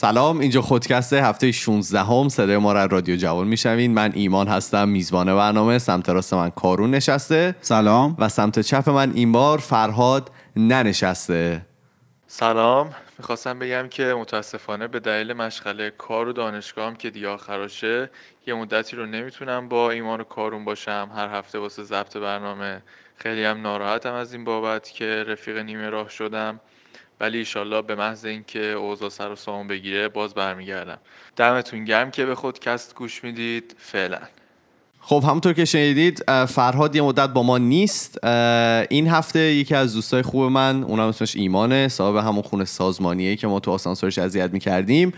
سلام اینجا خودکسته هفته 16 هم صدای ما را رادیو جوان میشنوین. من ایمان هستم میزبان برنامه سمت راست من کارون نشسته. سلام. و سمت چپ من این بار فرهاد ننشسته. سلام. می‌خواستم بگم که متاسفانه به دلیل مشغله کار و دانشگاهم که دیگه آخراشه یه مدتی رو نمی‌تونم با ایمان و کارون باشم. هر هفته واسه ضبط برنامه خیلی هم ناراحتم از این بابت که رفیق نیمه راه شدم. ولی ایشالله به محض اینکه اوضاع سر و سامون بگیره باز برمیگردم. دمتون گرم که به خودکست گوش می‌دید. فعلا. خب همونطور که شنیدید فرهاد یه مدت با ما نیست. این هفته یکی از دوستای خوب من اونم اسمش ایمانه صاحب همون خونه سازمانیه که ما تو آسانسورش اذیت می‌کردیم.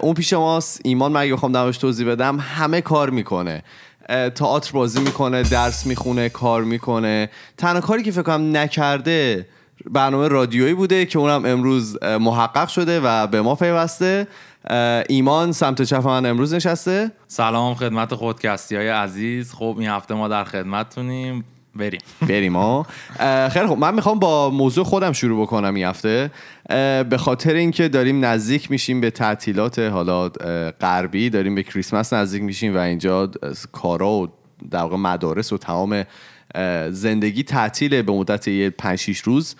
اون پیش ماست. ایمان من اگه بخوام دمش توضیح بدم همه کار می‌کنه. تئاتر بازی می‌کنه درس می‌خونه کار می‌کنه. تنها کاری که فکر کنم نکرده برنامه رادیویی بوده که اونم امروز محقق شده و به ما پیوسته. ایمان سمت چپ من امروز نشسته. سلام خدمت خودکستی های عزیز. خب این هفته ما در خدمتتونیم. بریم. بریم ها خیلی خب من می‌خوام با موضوع خودم شروع بکنم این هفته. به خاطر اینکه داریم نزدیک میشیم به تعطیلات حالا غربی داریم به کریسمس نزدیک میشیم و اینجا کارا و در واقع مدارس و تمام زندگی تعطیله به مدت یه 5 6 روز.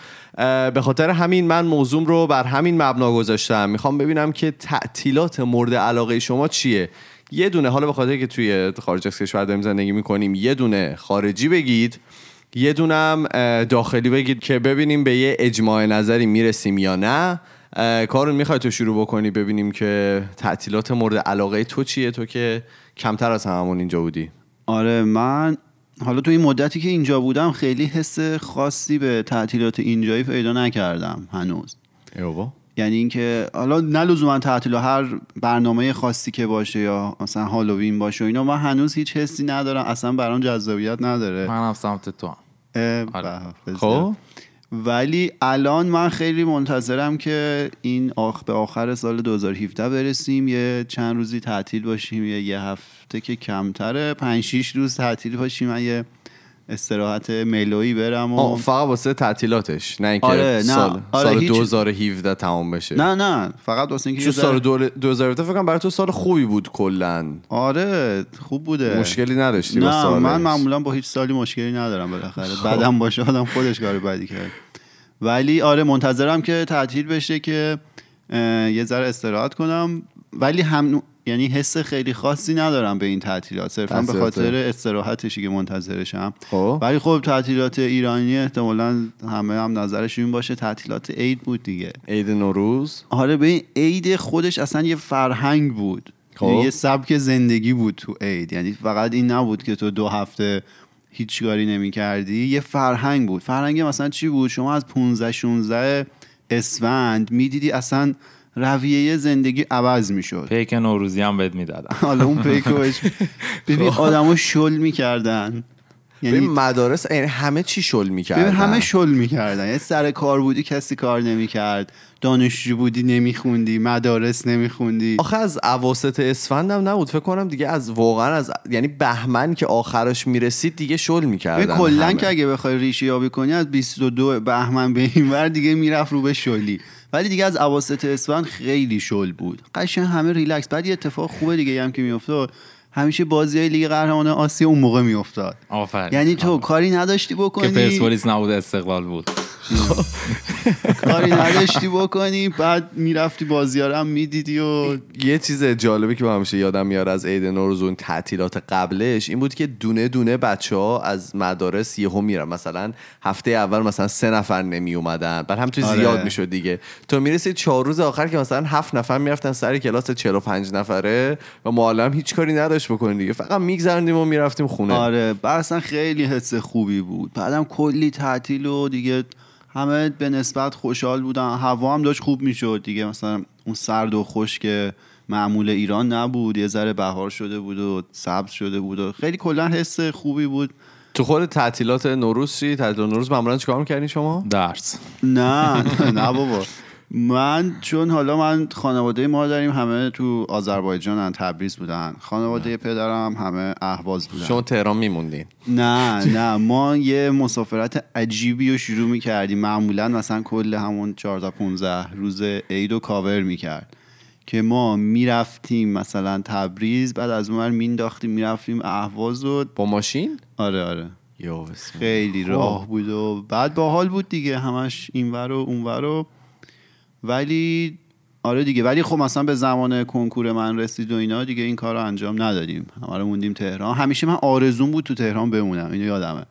به خاطر همین من موضوع رو بر همین مبنا گذاشتم. می‌خوام ببینم که تعطیلات مورد علاقه شما چیه؟ یه دونه حالا به خاطر که توی خارج از کشور داریم زندگی می‌کنیم یه دونه خارجی بگید. یه دونم داخلی بگید که ببینیم به یه اجماع نظری می‌رسیم یا نه. کارون می‌خوای تو شروع بکنی ببینیم که تعطیلات مورد علاقه تو چیه؟ تو که کمتر از هممون اینجا بودی. آره من حالا تو این مدتی که اینجا بودم خیلی حس خاصی به تعطیلات اینجایی پیدا نکردم هنوز. ایوه. یعنی اینکه حالا نه لزوما تعطیل هر برنامه خاصی که باشه یا مثلا هالووین باشه و اینا من هنوز هیچ حسی ندارم. اصلا برام جذابیت نداره. من هم سمت تو هم. خب؟ ولی الان من خیلی منتظرم که این آخ به آخر سال 2017 برسیم. یه چند روزی تعطیل باشیم یا یه هفته که کمتره. 5 6 روز تعطیل باشیم. من یه استراحت ملوی برم و فقط واسه تعطیلاتش نه اینکه آره، نه. سال, آره، سال هیچ- 2017 تمام بشه. نه نه فقط واسه اینکه چون سال دو- 2017 فکر کنم برای تو سال خوبی بود کلا. آره خوب بوده. مشکلی نداشتی با نه سالش. من معمولا با هیچ سالی مشکلی ندارم بالاخره. بعدم باشه آدم خودش کار بدی کرد. ولی آره منتظرم که تعطیل بشه که یه ذره استراحت کنم. ولی هم یعنی حس خیلی خاصی ندارم به این تعطیلات. صرفا به. خاطر استراحتشی که منتظرشم. خب. ولی خب تعطیلات ایرانی احتمالا همه هم نظرش این باشه تعطیلات عید بود دیگه. عید نوروز. آره به این عید خودش اصلا یه فرهنگ بود. خب. یعنی یه سبک زندگی بود تو عید. یعنی فقط این نبود که تو دو هفته هیچ کاری نمی کردی یه فرهنگ بود. فرهنگ مثلا چی بود؟ شما از 15 16 اسفند می‌دیدی اصلا رویه زندگی عوض می‌شد. پیک نوروزی هم بهت می‌دادم. حالا اون پیکوش ببین آدمو شل می‌کردن. یعنی مدارس یعنی همه چی شل می‌کردن. ببین همه شل می‌کردن. یه سر کار بودی کسی کار نمی‌کرد. دانشجو بودی نمیخوندی. مدارس نمیخوندی. آخه از اواسط اسفندم نبود. فکر کنم دیگه از واقعا از یعنی بهمن که آخرش می‌رسید دیگه شل می‌کردن کلا. که اگه بخوای ریشه یابی کنی از 22 بهمن به این ور دیگه می‌رفت رو به شلی. ولی دیگه از اواسط اسفند خیلی شل بود. قشنگ همه ریلکس. بعد یه اتفاق خوبه دیگه هم که میافتاد. همیشه بازی های لیگ قهرمان آسیا اون موقع میافتاد. آفرین. یعنی تو کاری نداشتی که بکنی پرسپولیس نبود استقلال بود. کاری نداشتی بکنی بعد می‌رفتی بازی ها رو هم می‌دیدی و یه چیز جالبی که من همیشه یادم میاد از عید نوروز اون تعطیلات قبلش این بود که دونه دونه بچه ها از مدارس یهو میرن. مثلا هفته اول مثلا سه نفر نمی اومدن بعد آره. زیاد می‌شد دیگه. تو می‌رسید چهار روز آخر که مثلا هفت نفر می‌رفتن سر کلاس 45 نفره و معلم هیچ کاری نداشت بکنه دیگه. فقط میگذرندیم و می‌رفتیم خونه. آره. بعد اصلا خیلی حس خوبی بود. بعدم کلی تعطیل و دیگه همه به نسبت خوشحال بودن. هوا هم داشت خوب می‌شد دیگه. مثلا اون سرد و خوش که معمول ایران نبود. یه ذره بهار شده بود و سبز شده بود و خیلی کلا حس خوبی بود. تو خود تعطیلات نوروز چی تعطیلات نوروز معمولا چیکار می‌کردین شما؟ درس. نه نه بابا. من چون حالا من خانواده ما داریم همه تو آذربایجان تبریز بودن. خانواده پدرم همه اهواز بودن. شما تهران میموندین. نه نه. ما یه مسافرت عجیبی رو شروع می‌کردیم. معمولا مثلا کل همون 14 15 روز عید و کاور می‌کرد که ما می‌رفتیم مثلا تبریز بعد از اون مینداختیم می‌رفتیم اهواز و با ماشین؟ آره آره. خیلی خب. راه بود و بعد باحال بود دیگه. همش اینور و اونور و ولی آره دیگه ولی خب مثلا به زمان کنکور من رسید و اینا دیگه این کار رو انجام ندادیم. همه رو موندیم تهران. همیشه من آرزون بود تو تهران بمونم. اینو یادمه.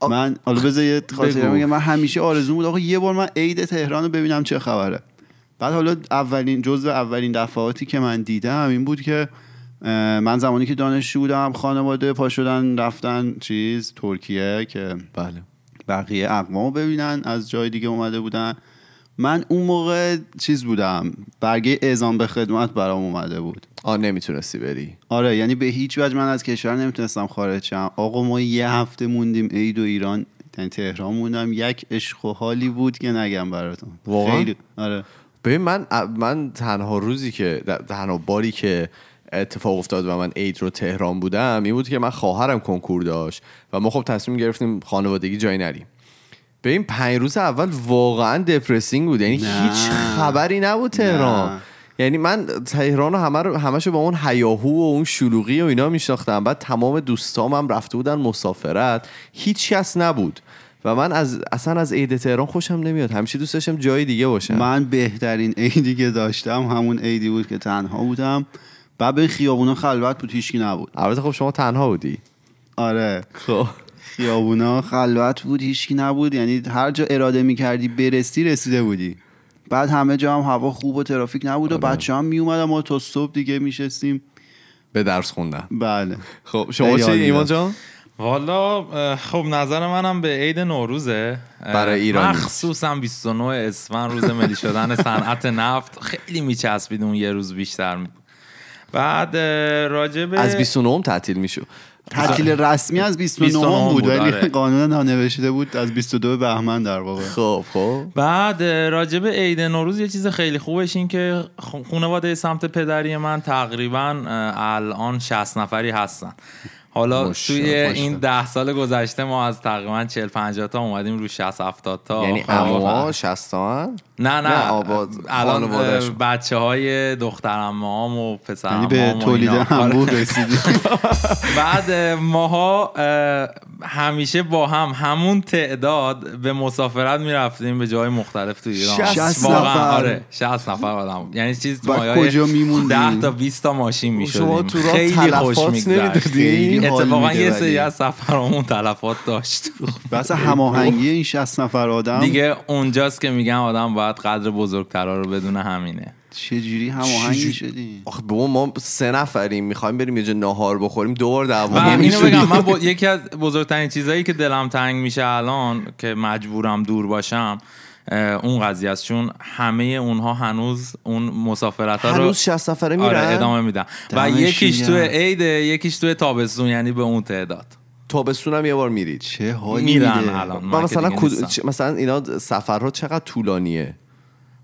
آ- من حالا بذار یه خاطره. بگم. من همیشه آرزون بود. آقا یه بار من عید تهران رو ببینم چه خبره. بعد حالا اولین جزء اولین دفعاتی که من دیدم این بود که من زمانی که دانشجو بودم خانواده پا شدن رفتن چیز ترکیه که بله. بقیه اقوامو ببینن از جای دیگه اومده بودن. من اون موقع چیز بودم برگه اعزام به خدمت برام اومده بود. آ نمی‌تونستی بری. آره یعنی به هیچ وجه من از کشور نمی‌تونستم خارج شم. آقا ما یه هفته موندیم عید و ایران یعنی تهران موندم یک عشق و حالی بود که نگم براتون. واقعا؟ خیلی آره. ببین من من تنها روزی که تنها باری که اتفاق افتاد و من عید رو تهران بودم این بود که من خواهرم کنکور داشت و ما خب تصمیم گرفتیم خانوادگی جایی نریم. ببین پنج روز اول واقعا دپرسینگ بود. یعنی نه. هیچ خبری نبود تهران. نه. یعنی من تهران رو همه رو همشو با اون هیاهو و اون شلوغی و اینا میشناختم. بعد تمام دوستام هم رفته بودن مسافرت. هیچ کس نبود. و من از اصلا از عید تهران خوشم نمیاد. همیشه دوست داشتم جای دیگه باشم. من بهترین عیدی که داشتم همون عیدی بود که تنها بودم. بعد به خیابونا خلوت بود هیچکی نبود. البته خب شما تنها بودی. آره. خب. خیابونا خلوت بود هیچکی نبود. یعنی هر جا اراده می‌کردی برسی رسیده بودی. بعد همه جا هم هوا خوب و ترافیک نبود و آره. بچه هم میومدن ما تا صبح دیگه میشستیم. به درس خوندن. بله. خب شما چی؟ ایمان. جان؟ والا خب نظر منم به عید نوروزه. برای ایرانی. مخصوصا 29 اسفند روز ملی شدن صنعت نفت. خیلی میچسبید اون یه روز بیشتر. بعد به از 29 تعطیل میشو تعطیل رسمی از 29 29 بود بود، ولی آره. قانون نانوشته بود از 22 بهمن در واقع. خب خب. بعد به عید نوروز یه چیز خیلی خوبش این که خانواده سمت پدری من تقریبا الان 60 نفری هستن. حالا توی. این ده سال گذشته ما از تقریبا 40 50 تا اومدیم رو 60 70 تا یعنی خب. اموها 60 تومن نه نه, نه، آباد. الان. بچه های دخترمام و پسرم یعنی به تولید انبوه رسیدی بعد اه، ماها اه، همیشه با هم همون تعداد به مسافرت می‌رفتیم به جای مختلف تو ایران 60 واقعا نفر. آره 60 نفر آدم. یعنی چیز تو بعد میموندین؟ 10 تا 20 تا ماشین می‌شدیم شما تو راه خیلی خوش میگذشت اتفاقا یه. سری از سفرامون تلفات داشت بس هماهنگی این 60 نفر آدم دیگه اونجاست که میگم آدم باید قدر بزرگترا رو بدونه همینه چجوری هماهنگی چجوری؟ شدی آخه بابا ما سه نفریم می‌خوایم بریم یه جا ناهار بخوریم دو بار دعوا اینو. بگم من با یکی از بزرگترین چیزهایی که دلم تنگ میشه الان که مجبورم دور باشم اون قضیه است چون همه اونها هنوز اون مسافرت ها رو هنوز 60 نفره میرن؟ آره ادامه میدن. و یکیش تو. عید یکیش تو تابستون یعنی به اون تعداد. تابستونم یه بار میرید. چه حالی میرن میده؟ الان من مثلا مثلا اینا سفرها چقدر طولانیه؟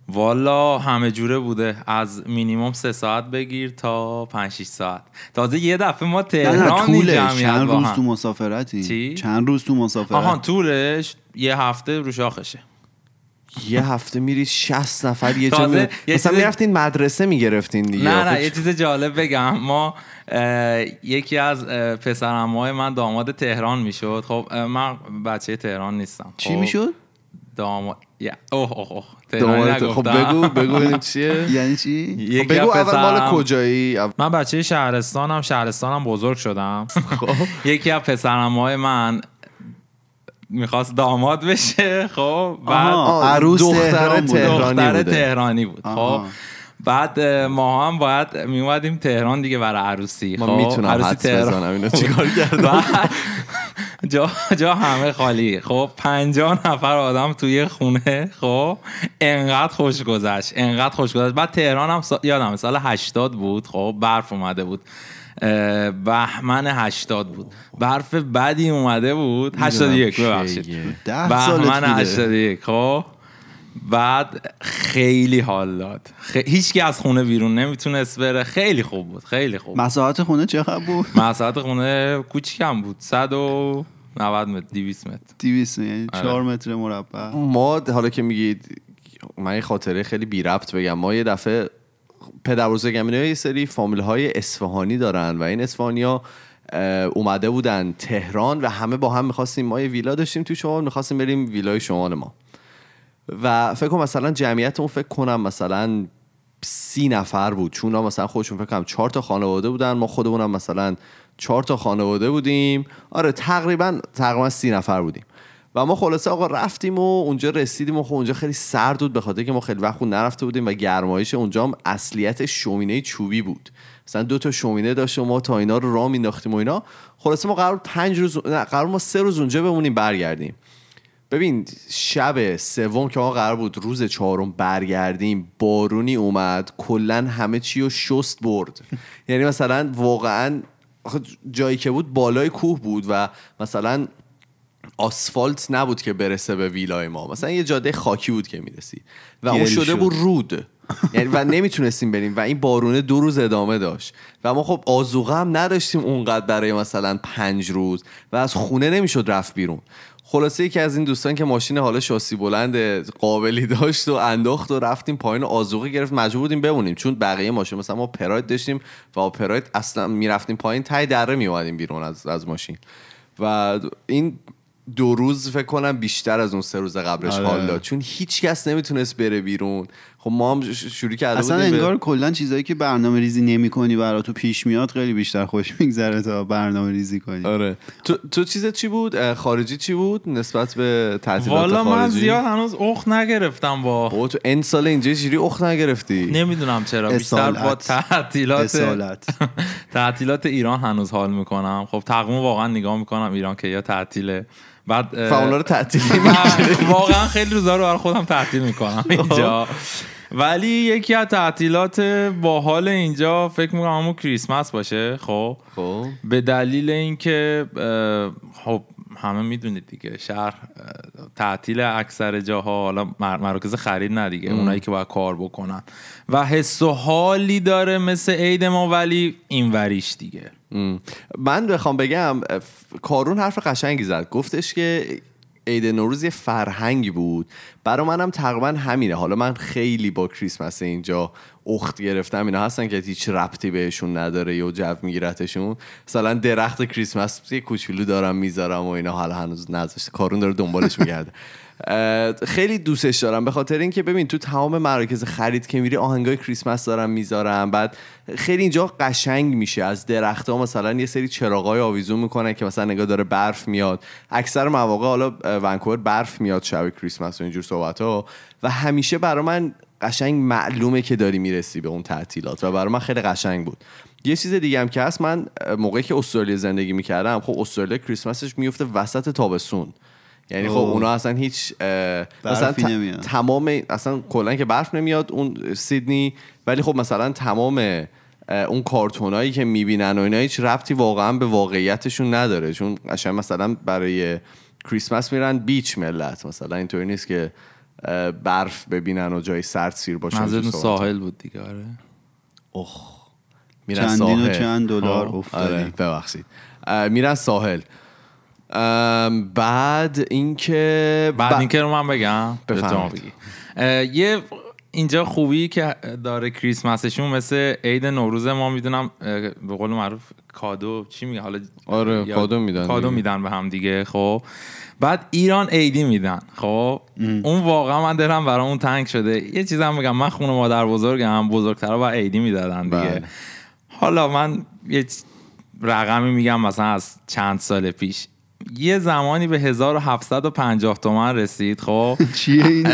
والا همه جوره بوده. از مینیمم سه ساعت بگیر تا 5 6 ساعت. تازه یه دفعه ما نه نه تهران جمعیت چند روز هم. تو مسافرتی؟ چی؟ چند روز تو مسافرت؟ آها طولش یه هفته رو شاخشه. یه هفته میرید 60 نفر یه جا. یه مثلا چیز- می‌رفتین مدرسه می‌گرفتین دیگه. نه خب نه یه چیز جالب بگم. ما یکی از پسرمهای من داماد تهران می‌شد. خب من بچه تهران نیستم. چی خب، می‌شد؟ داماد یا- اوه اوه اوه. خب. بگو بگو چیه؟ یعنی چی؟ خب بگو از اول مال کجایی؟ من بچه شهرستانم شهرستانم بزرگ شدم. خب. یکی از پسرمهای من می‌خواست داماد بشه خب بعد عروس دختر تهران بود. تهرانی دختر. تهرانی بود. خب. بعد ما هم باید میومدیم تهران دیگه برای عروسی. خب می‌تونم عروسی حدس تهران. بزنم اینو چیکار کردم؟ جا, جا همه خالی. خب پنجاه نفر آدم توی خونه. خب انقدر خوش گذشت انقدر خوش گذشت. بعد تهران هم سا... یادم سال 80 بود. خب برف اومده بود. بهمن 80 بود. برف بدی اومده بود. 81 ببخشید. بهمن بوده. 81 خب. بعد خیلی حال داد. خ... هیچ از خونه بیرون نمی‌تونست بره. خیلی خوب بود خیلی خوب مساحت خونه چقدر بود؟ مساحت خونه کوچیکم بود. 190 متر 200 متر. 200 یعنی آره. 4 متر مربع. ما حالا که میگید من یه خاطره خیلی بی ربط بگم. ما یه دفعه پدر بزرگم یه سری فامیل های اصفهانی دارن و این اصفهانی ها اومده بودن تهران و همه با هم می‌خواستیم ما یه ویلا داشتیم تو شما می‌خواستیم بریم ویلای شمال ما. و فکر کنم مثلا جمعیت اون فکر کنم مثلا سی نفر بود. چون مثلا خودشون فکر کنم چهار تا خانواده بودن ما خودمونم مثلا چهار تا خانواده بودیم. آره تقریبا تقریبا سی نفر بودیم. و ما خلاصه آقا رفتیم و اونجا رسیدیم و خب اونجا خیلی سرد بود به خاطر که ما خیلی وقت نرفته بودیم و گرمایش اونجا هم اصلیت شومینه چوبی بود. مثلا دو تا شومینه داشت و ما تا اینا رو راه مینداختیم و اینا. خلاصه ما قرار پنج روز نه قرار ما سه روز اونجا بمونیم برگردیم. ببین شب سوم که ما قرار بود روز چهارم برگردیم بارونی اومد کلا همه چی رو شست برد. یعنی مثلا واقعا جایی که بود بالای کوه بود و مثلا آسفالت نبود که برسه به ویلای ما. مثلا یه جاده خاکی بود که می‌رسید و اون شده بود رود. یعنی و نمی‌تونستیم بریم. و این بارونه دو روز ادامه داشت. و ما خب آزوغه هم نداشتیم اونقدر برای مثلا پنج روز. و از خونه نمی‌شد رفت بیرون. خلاصه یکی از این دوستان که ماشین حالا شاسی بلند قابلی داشت و انداخت و رفتیم پایین آزوغه گرفت. مجبور بودیم بمونیم. چون بقیه ماشین مثلا ما پراید داشتیم و پراید اصلا می‌رفتیم پایین تای دره میومدیم بیرون از, از ماشین. و این دو روز فکر کنم بیشتر از اون سه روز قبلش آره. حال داد چون هیچ کس نمی‌تونست بره بیرون خب ما هم شروع کرده اصلا انگار کلا چیزایی که برنامه ریزی نمی کنی برای تو پیش میاد خیلی بیشتر خوش میگذره تا برنامه ریزی کنی. آره. تو, تو چیزت چی بود؟ خارجی چی بود نسبت به تعطیلات والا من زیاد هنوز اخ نگرفتم با. با تو این سال اینجا چجوری اخ نگرفتی. نمی‌دونم چرا. بیشتر با تعطیلات تعطیلات ایران هنوز حال می‌کنم. خب تقویم واقعا نگاه می‌کنم ایران که یا تعطیله بعد اونا رو تعطیل واقعا خیلی روزا رو برای خودم تعطیل می‌کنم اینجا. ولی یکی از تعطیلات باحال اینجا فکر می‌کنم همون کریسمس باشه خب. خب. به دلیل اینکه خب همه می‌دونید دیگه شهر تعطیل اکثر جاها حالا مراکز خرید نه دیگه اونایی که باید کار بکنن. و حس و حالی داره مثل عید ما ولی این وریش دیگه. من بخوام بگم کارون حرف قشنگی زد. گفتش که عید نوروز یه فرهنگی بود. برا منم تقریبا همینه. حالا من خیلی با کریسمس اینجا اخت گرفتم. اینا هستن که هیچ ربطی بهشون نداره یا جو میگیرتشون. مثلا درخت کریسمس یه کوچولو دارم می‌ذارم و اینا. حالا هنوز نذاشته کارون داره دنبالش میگرده. خیلی دوستش دارم. به خاطر اینکه ببین تو تمام مراکز خرید که میری آهنگای کریسمس دارم می‌ذارم. بعد خیلی اینجا قشنگ میشه. از درخت ها مثلا یه سری چراغای آویزون می‌کنن که مثلا نگاه داره برف میاد. اکثر مواقع حالا ونکوور برف میاد شب کریسمس و اینجور صحبت ها و همیشه برای من قشنگ معلومه که داری می‌رسی به اون تعطیلات. و برای من خیلی قشنگ بود. یه چیز دیگه هم که هست من موقعی که استرالیا زندگی می‌کردم خب استرالیا کریسمسش میفته وسط تابستون. یعنی خب اونا اصلا هیچ مثلا تمام اصلا کلا که برف نمیاد اون سیدنی ولی خب مثلا تمام اون کارتونایی که می‌بینن و اینا هیچ ربطی واقعا به واقعیتشون نداره. چون قشنگ مثلا برای کریسمس میرن بیچ ملت. مثلا اینطوری نیست که برف ببینن و جای سرد سیر باشن ساحل. بود دیگه آره. اوه میرن و چند دلار آره ببخشید. میرن ساحل. بعد اینکه بعد اینکه رو من بگم. بگی. یه اینجا خوبی که داره کریسمسشون مثل عید نوروز ما می‌دونم به قول معروف کادو چی میگه حالا آره کادو میدن کادو میدن به هم دیگه خب. بعد ایران عیدی میدن خب. اون واقعا من دلم برای اون تنگ شده. یه چیزم بگم من خونه مادر بزرگم بزرگترا با عیدی می‌دادن دیگه. بله. حالا من یه رقمی میگم مثلا از چند سال پیش. یه زمانی به 1750 تومن رسید خب؟ چیه این؟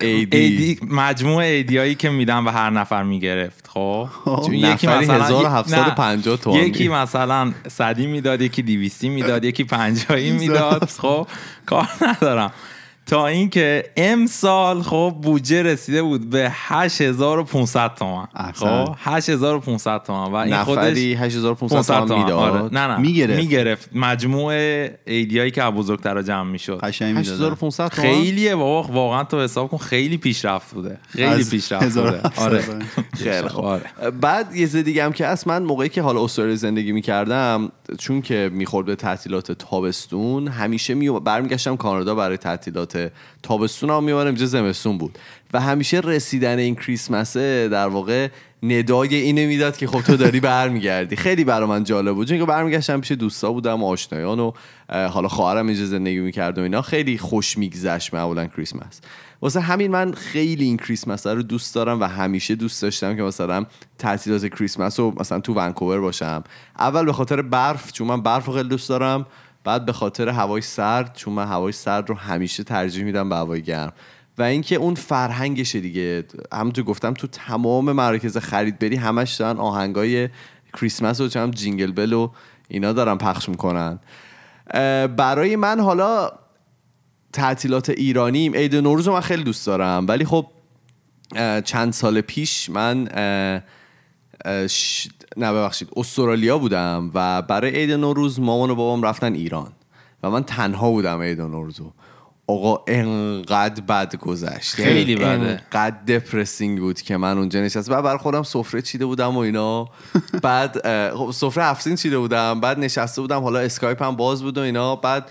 ایدی مجموع ایدی هایی که میدن و هر نفر می‌گرفت خب, خب. یکی مثلا 1750 تومن یکی مثلا صدی می‌داد یکی دیویستی می‌داد یکی پنجایی می‌داد خب؟ کار ندارم. تا اینکه امسال خب بودجه رسیده بود به 8500 تومن خب 8500 تومن و این خودش 8500 تومن می‌داد. آره. نه نه. می‌گرفت. می‌گرفت. مجموع ایدیایی که بزرگتر جمع می‌شد. 8500 تومن خیلیه بابا. واقعا تو حساب کن خیلی پیشرفت بوده. خیلی پیشرفت بوده. آره. خیلی خوب. آره. بعد یه دیگه هم که اصلا موقعی که حالا استرالیا زندگی می‌کردم چون که می‌خورد به تعطیلات تابستون همیشه می برمیگشتم کانادا برای تعطیلات تعطیلات تابستون هم میبارم اینجا زمستون بود. و همیشه رسیدن این کریسمسه در واقع ندای اینو می‌داد که خب تو داری برمیگردی. خیلی برای من جالب بود. چون که برمیگشتم پیش دوستا بودم و آشنایان و حالا خواهرم اینجا زندگی می‌کرد اینا. خیلی خوش میگذشت معمولا کریسمس. واسه همین من خیلی این کریسمس رو دوست دارم و همیشه دوست داشتم که مثلا تعطیلات کریسمس رو مثلا تو ونکوور باشم. اول به خاطر برف چون من برف خیلی دوست دارم. بعد به خاطر هوای سرد چون من هوای سرد رو همیشه ترجیح میدم به هوای گرم. و اینکه اون فرهنگشه دیگه همونطور گفتم تو تمام مراکز خرید بری همش دارن آهنگای کریسمس و چم جینگل بل و اینا دارن پخش می‌کنن. برای من حالا تعطیلات ایرانیم عید نوروز رو من خیلی دوست دارم. ولی خب چند سال پیش من نه ببخشید. استرالیا بودم و برای عید نوروز مامان و بابام رفتن ایران. و من تنها بودم عید نوروزو آقا انقدر بد گذشت. خیلی بده. انقدر دپرسینگ بود که من اونجا نشست بعد برای خودم سفره چیده بودم و اینا. بعد خب سفره هفتین چیده بودم. بعد نشسته بودم. حالا اسکایپ هم باز بود و اینا. بعد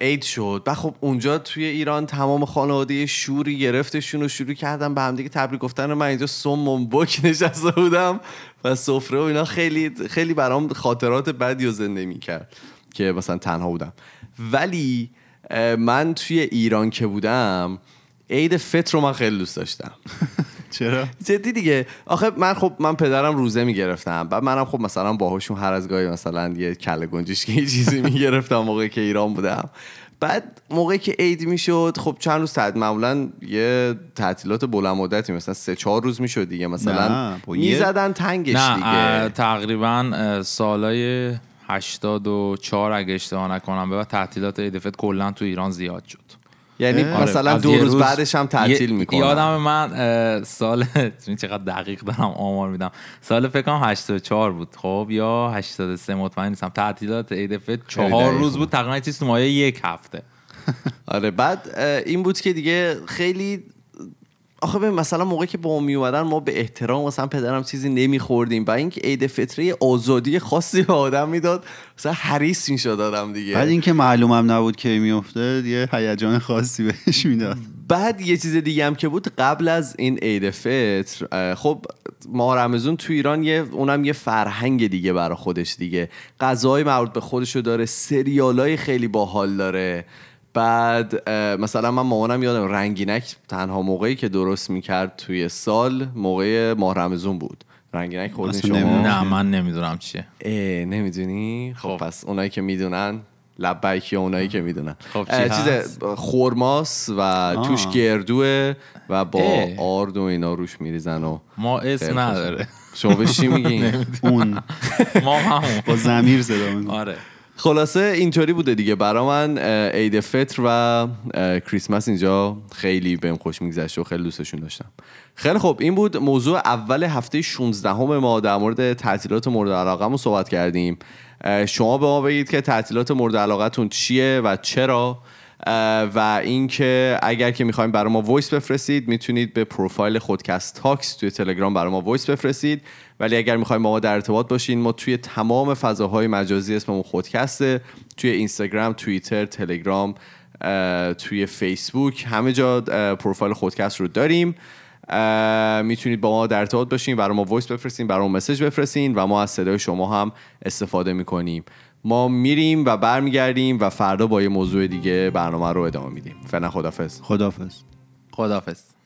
عید شد. بعد خب اونجا توی ایران تمام خانواده شوری گرفتشون و شروع کردم به همدیگه تبریک گفتن. من اینجا سم بک نشسته بودم و سفره و اینا. خیلی خیلی برام خاطرات بدی و زنده می‌کرد که مثلا تنها بودم. ولی من توی ایران که بودم عید فطر رو من خیلی دوست داشتم. چرا؟ جدی دیگه. آخه من خب من پدرم روزه می‌گرفتم. بعد منم خب مثلا باهاشون هر از گاهی مثلا یه کله گنجش که یه چیزی می‌گرفتم موقعی که ایران بودم. بعد موقعی که عید می‌شد خب چند روز تعطیل معمولا یه تعطیلات بلند مدتی مثلا سه چهار روز می‌شد دیگه. مثلا می‌زدن تنگش نه دیگه. تقریبا سالای 84 اگه اشتباه نکنم به تعطیلات عید فطر کلا تو ایران زیاد شد. یعنی مثلا دو روز, بعدش هم تعطیل می‌کنم یادم من سال چقدر دقیق دارم آمار میدم. سال فکر کنم 84 بود خب؟ یا 83 مطمئن نیستم. تعطیلات عید فطر چهار روز بود. تقریبا چیز تو مایه یک هفته. آره بعد این بود که دیگه خیلی آخه ببین مثلا موقعی که با ما می اومدن ما به احترام مثلا پدرم چیزی نمیخوردیم. و اینکه عید فطری آزادی خاصی به آدم می‌داد مثلا حریص می‌شد آدم دیگه. بعد اینکه معلومم نبود که میفته یه هیجان خاصی بهش می‌داد. بعد یه چیز دیگه هم که بود قبل از این عید فطر خب ما رمزون تو ایران یه اونم یه فرهنگ دیگه برای خودش دیگه. غذای مربوط به خودشو داره سریالای خیلی باحال داره. بعد مثلا من مامانم یادم رنگینک تنها موقعی که درست می‌کرد توی سال موقع ماه رمزون بود. رنگینک خوردین شما؟ نه من نمی‌دونم چیه. نمی‌دونی؟ خب, خب پس اونایی که می‌دونن لبیکی اونایی که می‌دونن. خب چیز خورماس و توش گردوه و با آرد و اینا روش میریزن و ما اسم نداره. شما به چی میگین؟ اون. ما همون. با زمیر صدا آره. خلاصه اینطوری بوده دیگه. برا من عید فطر و کریسمس اینجا خیلی بهم خوش میگذشت و خیلی دوستشون داشتم. خیلی خب این بود موضوع اول هفته 16 همه ما در مورد تعطیلات مورد علاقه صحبت کردیم. شما به ما بگید که تعطیلات مورد علاقتون چیه و چرا؟ و اینکه اگر که می‌خوایم برای ما voice بفرستید می‌تونید به پروفایل خودکست تاکس توی تلگرام برای ما voice بفرستید. ولی اگر می‌خوایم ما در ارتباط باشین ما توی تمام فضاهای مجازی اسممون خودکسته توی اینستاگرام توییتر تلگرام توی فیسبوک همه جا پروفایل خودکست رو داریم. می‌تونید با ما در ارتباط باشین برای ما voice بفرستین برای ما message بفرستین و ما از صدای شما هم استفاده می‌کنیم. ما میریم و برمیگردیم و فردا با یه موضوع دیگه برنامه رو ادامه میدیم. فعلا خدافظ خدافظ خدافظ